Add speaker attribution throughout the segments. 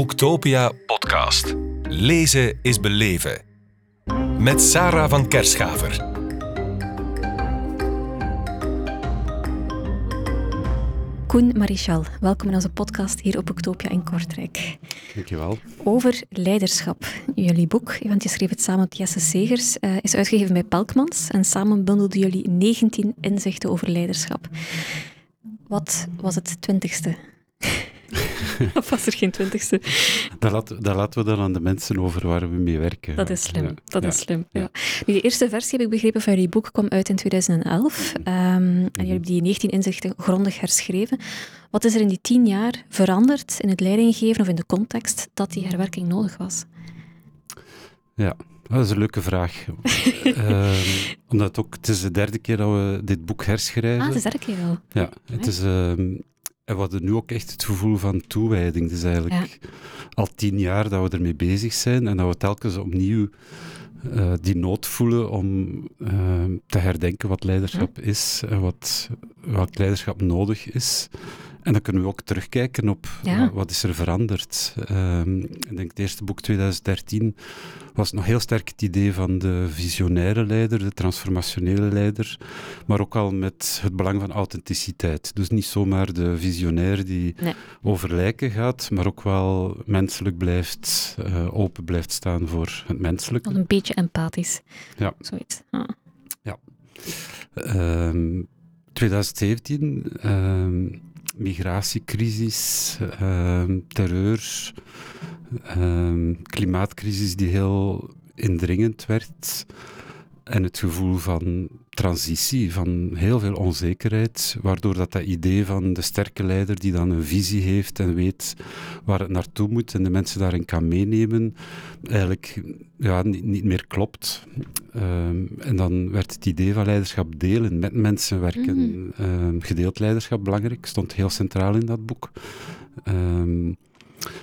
Speaker 1: Boektopia podcast. Lezen is beleven. Met Sarah van Kerschaver.
Speaker 2: Koen Marichal, welkom in onze podcast hier op Boektopia in Kortrijk.
Speaker 3: Dankjewel.
Speaker 2: Over leiderschap. Jullie boek, want je schreef het samen met Jesse Segers, uh, is uitgegeven bij Pelkmans en samen bundelden jullie 19 inzichten over leiderschap. Wat was het twintigste? of was er geen twintigste?
Speaker 3: Daar, laten, daar laten we dan aan de mensen over waar we mee werken.
Speaker 2: Dat is slim. Dat is slim. Ja. Nu, de eerste versie, heb ik begrepen, van jullie boek kwam uit in 2011. Um, ehm, en jullie hebben die 19 inzichten grondig herschreven. Wat is er in die tien jaar veranderd in het leidinggeven of in de context dat die herwerking nodig was?
Speaker 3: Ja, dat is een leuke vraag. uh, omdat ook, het is de derde keer dat we dit boek herschrijven.
Speaker 2: Ah, de derde keer al.
Speaker 3: Ja, het is... Uh, en we hadden nu ook echt het gevoel van toewijding. Het is eigenlijk al tien jaar dat we ermee bezig zijn en dat we telkens opnieuw uh, die nood voelen om uh, te herdenken wat leiderschap is en wat, wat leiderschap nodig is. En dan kunnen we ook terugkijken op ja. wat, is er veranderd. Um, ik denk het eerste boek 2013 was nog heel sterk het idee van de visionaire leider, de transformationele leider, maar ook al met het belang van authenticiteit. Dus niet zomaar de visionair die nee. over lijken gaat, maar ook wel menselijk blijft, uh, open blijft staan voor het menselijke.
Speaker 2: Al een beetje empathisch.
Speaker 3: Ja.
Speaker 2: Zoiets. Ah.
Speaker 3: Ja. Um, 2017. Um, migratiecrisis, uh, terreur, klimaatcrisis die heel indringend werd en het gevoel van transitie, van heel veel onzekerheid, waardoor dat, dat idee van de sterke leider die dan een visie heeft en weet waar het naartoe moet en de mensen daarin kan meenemen, eigenlijk ja, niet, niet meer klopt. Um, en dan werd het idee van leiderschap delen, met mensen werken, mm -hmm. um, gedeeld leiderschap belangrijk, stond heel centraal in dat boek. Um,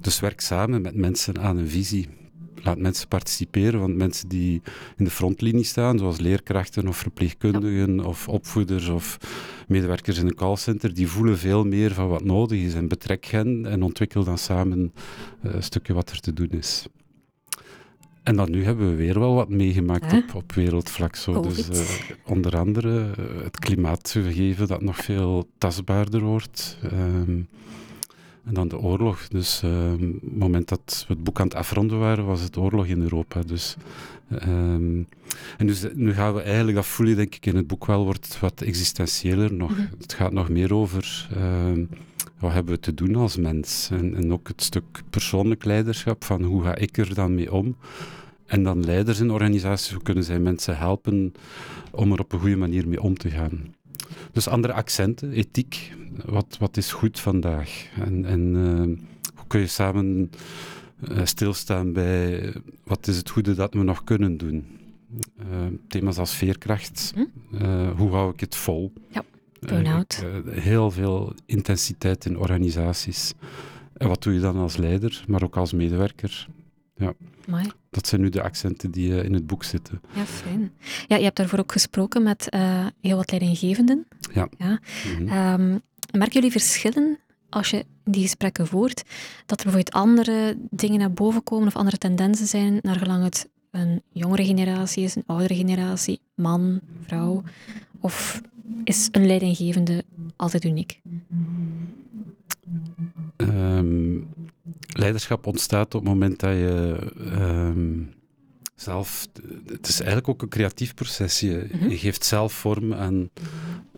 Speaker 3: dus werk samen met mensen aan een visie laat mensen participeren, want mensen die in de frontlinie staan, zoals leerkrachten of verpleegkundigen of opvoeders of medewerkers in een callcenter, die voelen veel meer van wat nodig is en betrek hen en ontwikkel dan samen uh, een stukje wat er te doen is. En dan nu hebben we weer wel wat meegemaakt op, op wereldvlak. Zo. Dus, uh, onder andere uh, het klimaatgegeven dat nog veel tastbaarder wordt. Uh, en dan de oorlog. Dus uh, op het moment dat we het boek aan het afronden waren, was het oorlog in Europa. Dus, um, en dus nu gaan we eigenlijk, dat voel je denk ik in het boek wel, wordt wat existentiëler nog. Mm -hmm. Het gaat nog meer over uh, wat hebben we te doen als mens. En, en ook het stuk persoonlijk leiderschap, van hoe ga ik er dan mee om. En dan leiders in organisaties, hoe kunnen zij mensen helpen om er op een goede manier mee om te gaan. Dus andere accenten, ethiek, wat, wat is goed vandaag? En, en uh, hoe kun je samen uh, stilstaan bij wat is het goede dat we nog kunnen doen? Uh, thema's als veerkracht, hm? hoe hou ik het vol?
Speaker 2: Ja, burn-out.
Speaker 3: heel veel intensiteit in organisaties. En wat doe je dan als leider, maar ook als medewerker? Ja. Dat zijn nu de accenten die uh, in het boek zitten.
Speaker 2: Ja, fijn. Ja, je hebt daarvoor ook gesproken met uh, heel wat leidinggevenden.
Speaker 3: Ja.
Speaker 2: ja. Mm -hmm. um, merken jullie verschillen als je die gesprekken voert? Dat er bijvoorbeeld andere dingen naar boven komen of andere tendensen zijn, naar gelang het een jongere generatie is, een oudere generatie, man, vrouw? Of is een leidinggevende altijd uniek?
Speaker 3: Um, leiderschap ontstaat op het moment dat je um, zelf. Het is eigenlijk ook een creatief proces. Je, mm -hmm. je, geeft zelf vorm aan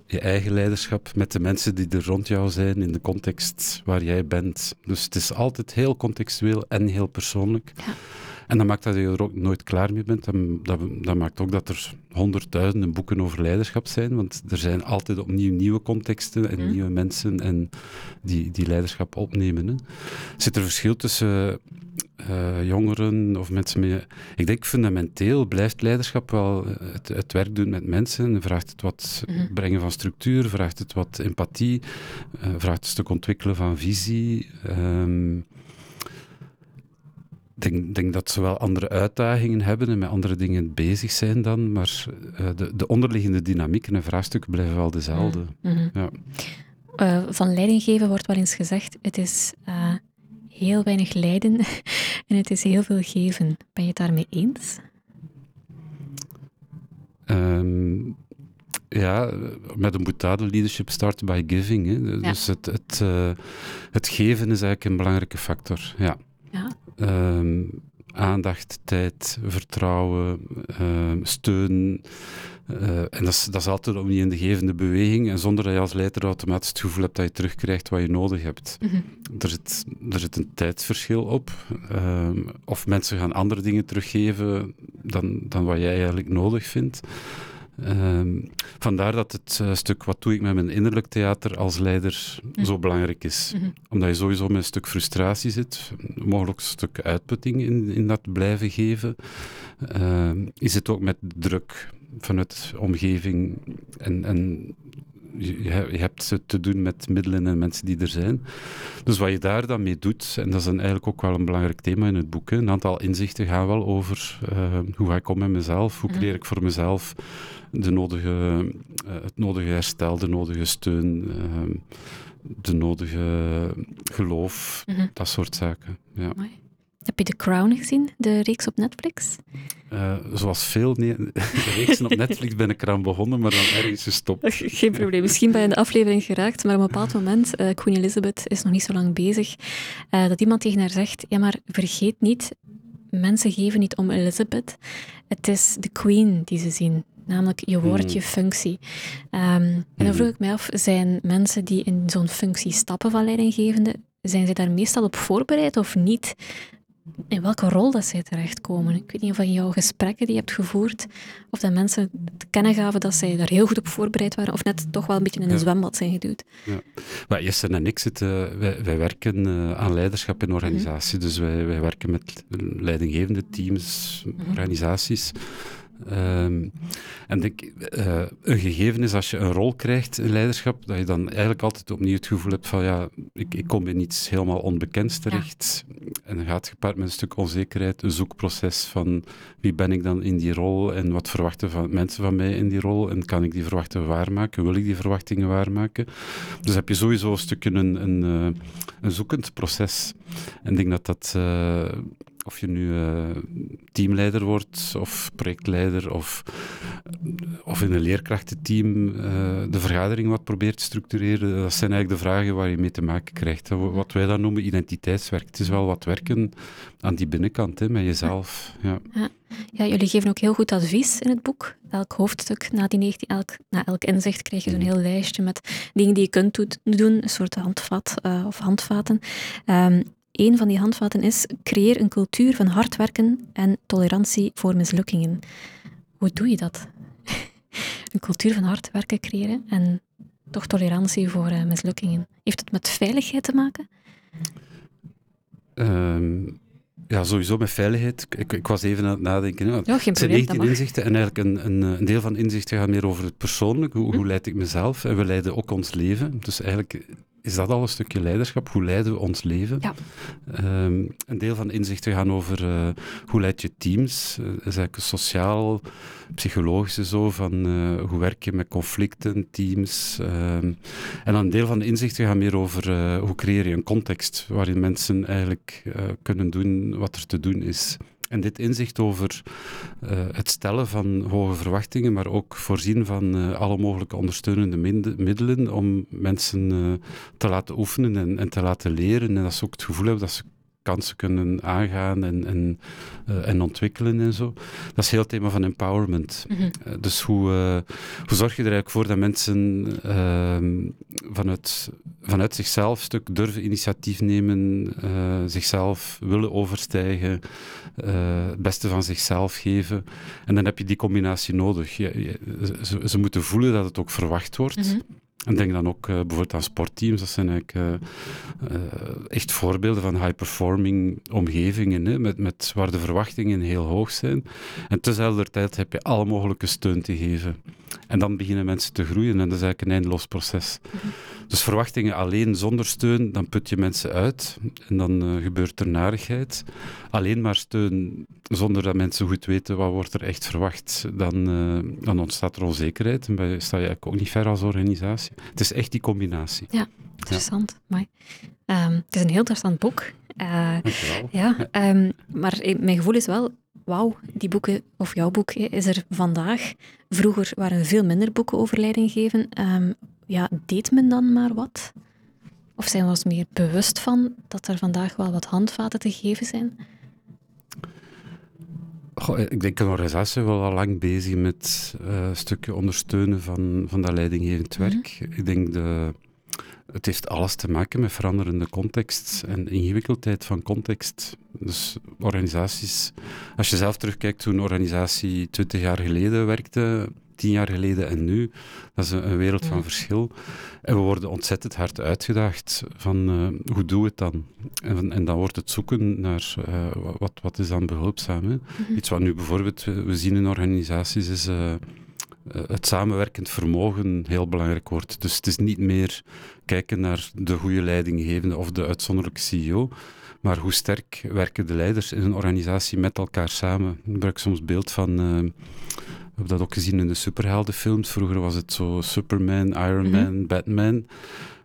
Speaker 3: je eigen leiderschap met de mensen die er rond jou zijn in de context waar jij bent. Dus het is altijd heel contextueel en heel persoonlijk.
Speaker 2: Ja.
Speaker 3: En dat maakt dat je er ook nooit klaar mee bent. Dat, dat, dat maakt ook dat er honderdduizenden boeken over leiderschap zijn, want er zijn altijd opnieuw nieuwe contexten en mm. nieuwe mensen en die, die leiderschap opnemen. Hè. Zit er verschil tussen uh, jongeren of mensen met... Ik denk fundamenteel blijft leiderschap wel het, het werk doen met mensen. Vraagt het wat mm -hmm. brengen van structuur, vraagt het wat empathie, uh, vraagt het stuk ontwikkelen van visie. Um, ik denk, denk, dat ze wel andere uitdagingen hebben en met andere dingen bezig zijn dan, maar uh, de, de, onderliggende dynamieken en vraagstukken blijven wel dezelfde.
Speaker 2: Mm -hmm.
Speaker 3: ja.
Speaker 2: uh, van leidinggeven wordt wel eens gezegd, het is uh, heel weinig lijden en het is heel veel geven. Ben je het daarmee eens?
Speaker 3: Um, ja, met een boetade leadership start by giving. Hè. Dus het, het, het geven is eigenlijk een belangrijke factor. Ja. Ja. Um, aandacht, tijd, vertrouwen, uh, steun. Uh, en dat is, dat is altijd opnieuw in de gevende beweging. En zonder dat je als leider automatisch het gevoel hebt dat je terugkrijgt wat je nodig hebt. Mm -hmm. er, zit, er zit een tijdsverschil op. Uh, of mensen gaan andere dingen teruggeven dan, dan wat jij eigenlijk nodig vindt. Um, vandaar dat het uh, stuk wat doe ik met mijn innerlijk theater als leider mm. zo belangrijk is. Mm -hmm. Omdat je sowieso met een stuk frustratie zit, mogelijk een stuk uitputting in, in dat blijven geven. Uh, je zit ook met druk vanuit de omgeving en, en je, je, hebt te doen met middelen en mensen die er zijn. Dus wat je daar dan mee doet, en dat is dan eigenlijk ook wel een belangrijk thema in het boek, hè. een aantal inzichten gaan wel over uh, hoe ga ik om met mezelf, hoe creëer ik voor mezelf de nodige, uh, het nodige herstel, de nodige steun, uh, de nodige geloof, mm -hmm. dat soort zaken. Ja.
Speaker 2: Mooi. Heb je The Crown gezien, de reeks op Netflix?
Speaker 3: Uh, zoals veel reeksen op Netflix ben ik eraan begonnen, maar dan ergens gestopt.
Speaker 2: Geen probleem. Misschien ben je in de aflevering geraakt, maar op een bepaald moment, uh, Queen Elizabeth is nog niet zo lang bezig, uh, dat iemand tegen haar zegt, ja maar vergeet niet, mensen geven niet om Elizabeth, het is de Queen die ze zien. Namelijk je woord, mm. je functie. Um, en dan mm. vroeg ik mij af, zijn mensen die in zo'n functie stappen van leidinggevende, zijn ze daar meestal op voorbereid of niet? in welke rol dat zij terechtkomen. Ik weet niet of in jouw gesprekken die je hebt gevoerd, of dat mensen te kennen gaven dat zij daar heel goed op voorbereid waren, of net toch wel een beetje in een zwembad zijn geduwd. Ja.
Speaker 3: Maar Jesse en ik zitten, wij, wij werken uh, aan leiderschap in organisaties, mm -hmm. dus wij, wij werken met leidinggevende teams, mm -hmm. organisaties. Um, en denk, uh, een gegeven is als je een rol krijgt in leiderschap, dat je dan eigenlijk altijd opnieuw het gevoel hebt van ja, ik, ik kom in iets helemaal onbekends terecht. Ja. En dan gaat het gepaard met een stuk onzekerheid, een zoekproces van wie ben ik dan in die rol en wat verwachten van, mensen van mij in die rol en kan ik die verwachtingen waarmaken, wil ik die verwachtingen waarmaken. Dus heb je sowieso een stukje een, een, eh, een zoekend proces. En ik denk dat dat... Uh, of je nu uh, teamleider wordt of projectleider of, of in een leerkrachtenteam uh, de vergadering wat probeert te structureren, dat zijn eigenlijk de vragen waar je mee te maken krijgt. Wat wij dan noemen identiteitswerk. Het is wel wat werken aan die binnenkant, hè, met jezelf. Ja.
Speaker 2: ja. Ja, jullie geven ook heel goed advies in het boek. Elk hoofdstuk, na, die 19, elk, na elk inzicht, krijg je zo'n heel lijstje met dingen die je kunt doen, een soort handvat uh, of handvaten. Um, een van die handvaten is: creëer een cultuur van hard werken en tolerantie voor mislukkingen. Hoe doe je dat? een cultuur van hard werken creëren en toch tolerantie voor uh, mislukkingen. Heeft het met veiligheid te maken?
Speaker 3: Um, ja, sowieso met veiligheid. Ik, ik, was even aan het nadenken. Ja,
Speaker 2: geen probleem,
Speaker 3: het zijn 19 inzichten en eigenlijk een, een, een, deel van inzichten gaat meer over het persoonlijk. Hoe, hm. hoe leid ik mezelf? En we leiden ook ons leven. Dus eigenlijk is dat al een stukje leiderschap. Hoe leiden we ons leven? Ja. Um, een deel van de inzichten gaan over uh, hoe leid je teams. Uh, is eigenlijk sociaal, psychologische zo, van uh, hoe werk je met conflicten, teams. Um, en dan een deel van de inzichten gaan meer over hoe creëer je een context waarin mensen eigenlijk kunnen doen wat er te doen is. En dit inzicht over uh, het stellen van hoge verwachtingen, maar ook voorzien van uh, alle mogelijke ondersteunende middelen om mensen uh, te laten oefenen en, en, te laten leren. En dat ze ook het gevoel hebben dat ze kansen kunnen aangaan en, en, uh, en ontwikkelen en zo. Dat is heel het thema van empowerment. Mm -hmm. uh, dus hoe, uh, hoe zorg je er eigenlijk voor dat mensen ehm, vanuit, vanuit zichzelf stuk durven initiatief nemen, zichzelf willen overstijgen, het beste van zichzelf geven. En dan heb je die combinatie nodig. Je, je, ze, ze, moeten voelen dat het ook verwacht wordt. Mm -hmm. En denk dan ook uh, bijvoorbeeld aan sportteams. Dat zijn eigenlijk uh, uh, echt voorbeelden van high-performing omgevingen, hè, met, met, waar de verwachtingen heel hoog zijn. En tezelfde tijd heb je alle mogelijke steun te geven. En dan beginnen mensen te groeien en dat is eigenlijk een eindeloos proces. Dus verwachtingen alleen zonder steun, dan put je mensen uit en dan uh, gebeurt er narigheid. Alleen maar steun zonder dat mensen goed weten wat wordt er echt verwacht, dan, uh, dan ontstaat er onzekerheid en sta je eigenlijk ook niet ver als organisatie. Het is echt die combinatie.
Speaker 2: Ja, interessant. Ja. Um, het is een heel interessant boek.
Speaker 3: Uh,
Speaker 2: ja, um, maar mijn gevoel is wel, wauw, die boeken, of jouw boek, is er vandaag. Vroeger waren veel minder boeken over leiding geven. Um, ja, deed men dan maar wat? Of zijn we ons meer bewust van dat er vandaag wel wat handvaten te geven zijn?
Speaker 3: Goh, ik denk een organisatie wel al lang bezig met uh, een stukje ondersteunen van, van dat leidinggevend mhm. werk. Ik denk de, het heeft alles te maken met veranderende context en ingewikkeldheid van context. Dus organisaties, als je zelf terugkijkt hoe een organisatie 20 jaar geleden werkte, tien jaar geleden en nu, dat is een, wereld van verschil. En we worden ontzettend hard uitgedaagd van uh, hoe doe het dan? En, en, dan wordt het zoeken naar uh, wat, wat is dan behulpzaam. Hè? Mhm. Iets wat nu bijvoorbeeld we, zien in organisaties is uh, het samenwerkend vermogen heel belangrijk wordt. Dus het is niet meer kijken naar de goede leidinggevende of de uitzonderlijke CEO, maar hoe sterk werken de leiders in een organisatie met elkaar samen. Ik gebruik soms beeld van we hebben dat ook gezien in de superheldenfilms. Vroeger was het zo Superman, Iron mhm. Man, Batman.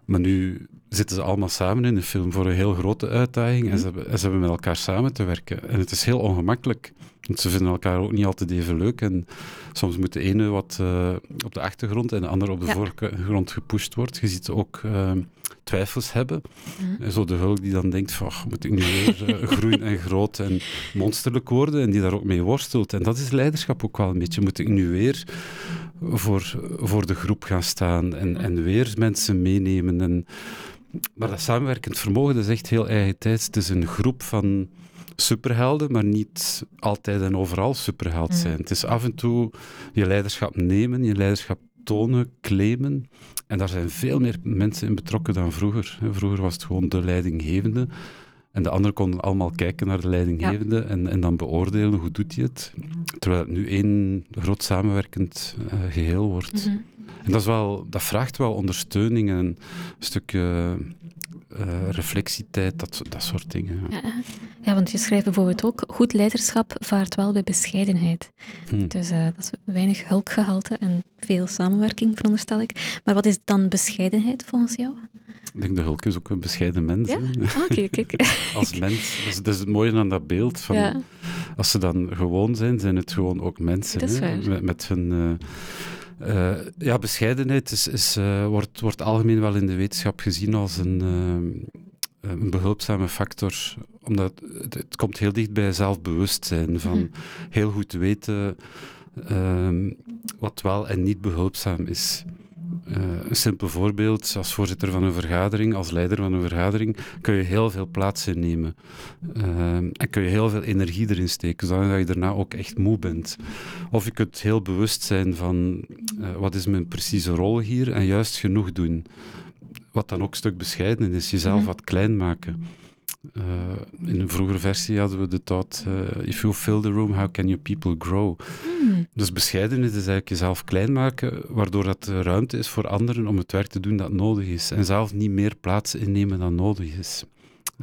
Speaker 3: Maar nu zitten ze allemaal samen in de film voor een heel grote uitdaging. En, mhm. ze hebben, ze hebben met elkaar samen te werken. En het is heel ongemakkelijk. Want ze vinden elkaar ook niet altijd even leuk. En soms moet de ene wat uh, op de achtergrond en de andere op de voorgrond gepusht wordt. Je ziet ook uh, twijfels hebben. Mm. En zo de hulk die dan denkt van, moet ik nu weer uh, groeien en groot en monsterlijk worden. En die daar ook mee worstelt. En dat is leiderschap ook wel een beetje. Moet ik nu weer voor, voor de groep gaan staan en, en weer mensen meenemen. En, maar dat samenwerkend vermogen dat is echt heel eigen tijd. Het is een groep van superhelden, maar niet altijd en overal superheld mm. zijn. Het is af en toe je leiderschap nemen, je leiderschap tonen, claimen. En daar zijn veel meer mensen in betrokken dan vroeger. Vroeger was het gewoon de leidinggevende. En de anderen konden allemaal kijken naar de leidinggevende en, en dan beoordelen hoe doet hij het. Terwijl het nu één groot samenwerkend uh, geheel wordt. Mhm. En dat, is wel, dat vraagt wel ondersteuning en een stukje uh, reflectietijd, dat, dat soort dingen.
Speaker 2: Ja. ja. want je schrijft bijvoorbeeld ook, goed leiderschap vaart wel bij bescheidenheid. Hm. Dus uh, dat is weinig hulkgehalte en veel samenwerking, veronderstel ik. Maar wat is dan bescheidenheid volgens jou?
Speaker 3: Ik denk de Hulk is ook een bescheiden mens.
Speaker 2: Ja? Ah, kijk,
Speaker 3: Als mens. Dat is, dat is, het mooie aan dat beeld. Van, ja. Als ze dan gewoon zijn, zijn het gewoon ook mensen. Met, met, hun... Uh, uh, ja, bescheidenheid is, is, uh, wordt, wordt algemeen wel in de wetenschap gezien als een, uh, een behulpzame factor, omdat het, het, komt heel dicht bij zelfbewustzijn, van mhm. heel goed weten ehm, wat wel en niet behulpzaam is. Uh, een simpel voorbeeld, als voorzitter van een vergadering, als leider van een vergadering, kun je heel veel plaats innemen. Uh, en kun je heel veel energie erin steken, zodat je daarna ook echt moe bent. Of je kunt heel bewust zijn van uh, wat is mijn precieze rol hier en juist genoeg doen. Wat dan ook een stuk bescheiden is, jezelf mhm. wat klein maken. Uh, in een vroegere versie hadden we de thought, uh, if you fill the room, how can your people grow? Hmm. Dus bescheidenheid is eigenlijk jezelf klein maken, waardoor dat ruimte is voor anderen om het werk te doen dat nodig is. En zelf niet meer plaats innemen dan nodig is.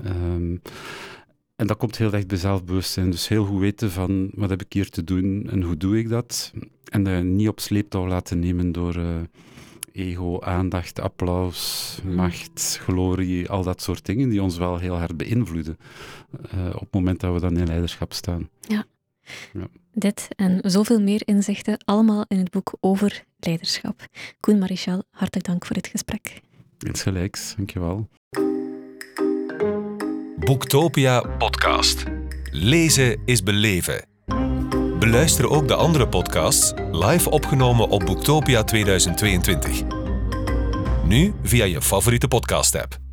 Speaker 3: Um, en dat komt heel dicht bij zelfbewustzijn. Dus heel goed weten van wat heb ik hier te doen en hoe doe ik dat. En dat niet op sleeptouw laten nemen door... Uh, ego, aandacht, applaus, mhm. macht, glorie, al dat soort dingen die ons wel heel hard beïnvloeden uh, op het moment dat we dan in leiderschap staan.
Speaker 2: Ja. ja. Dit en zoveel meer inzichten, allemaal in het boek over leiderschap. Koen Marichal, hartelijk dank voor dit gesprek.
Speaker 3: Insgelijks, dankjewel.
Speaker 1: Boektopia podcast. Lezen is beleven. Beluister ook de andere podcasts live opgenomen op Boektopia 2022. Nu via je favoriete podcast-app.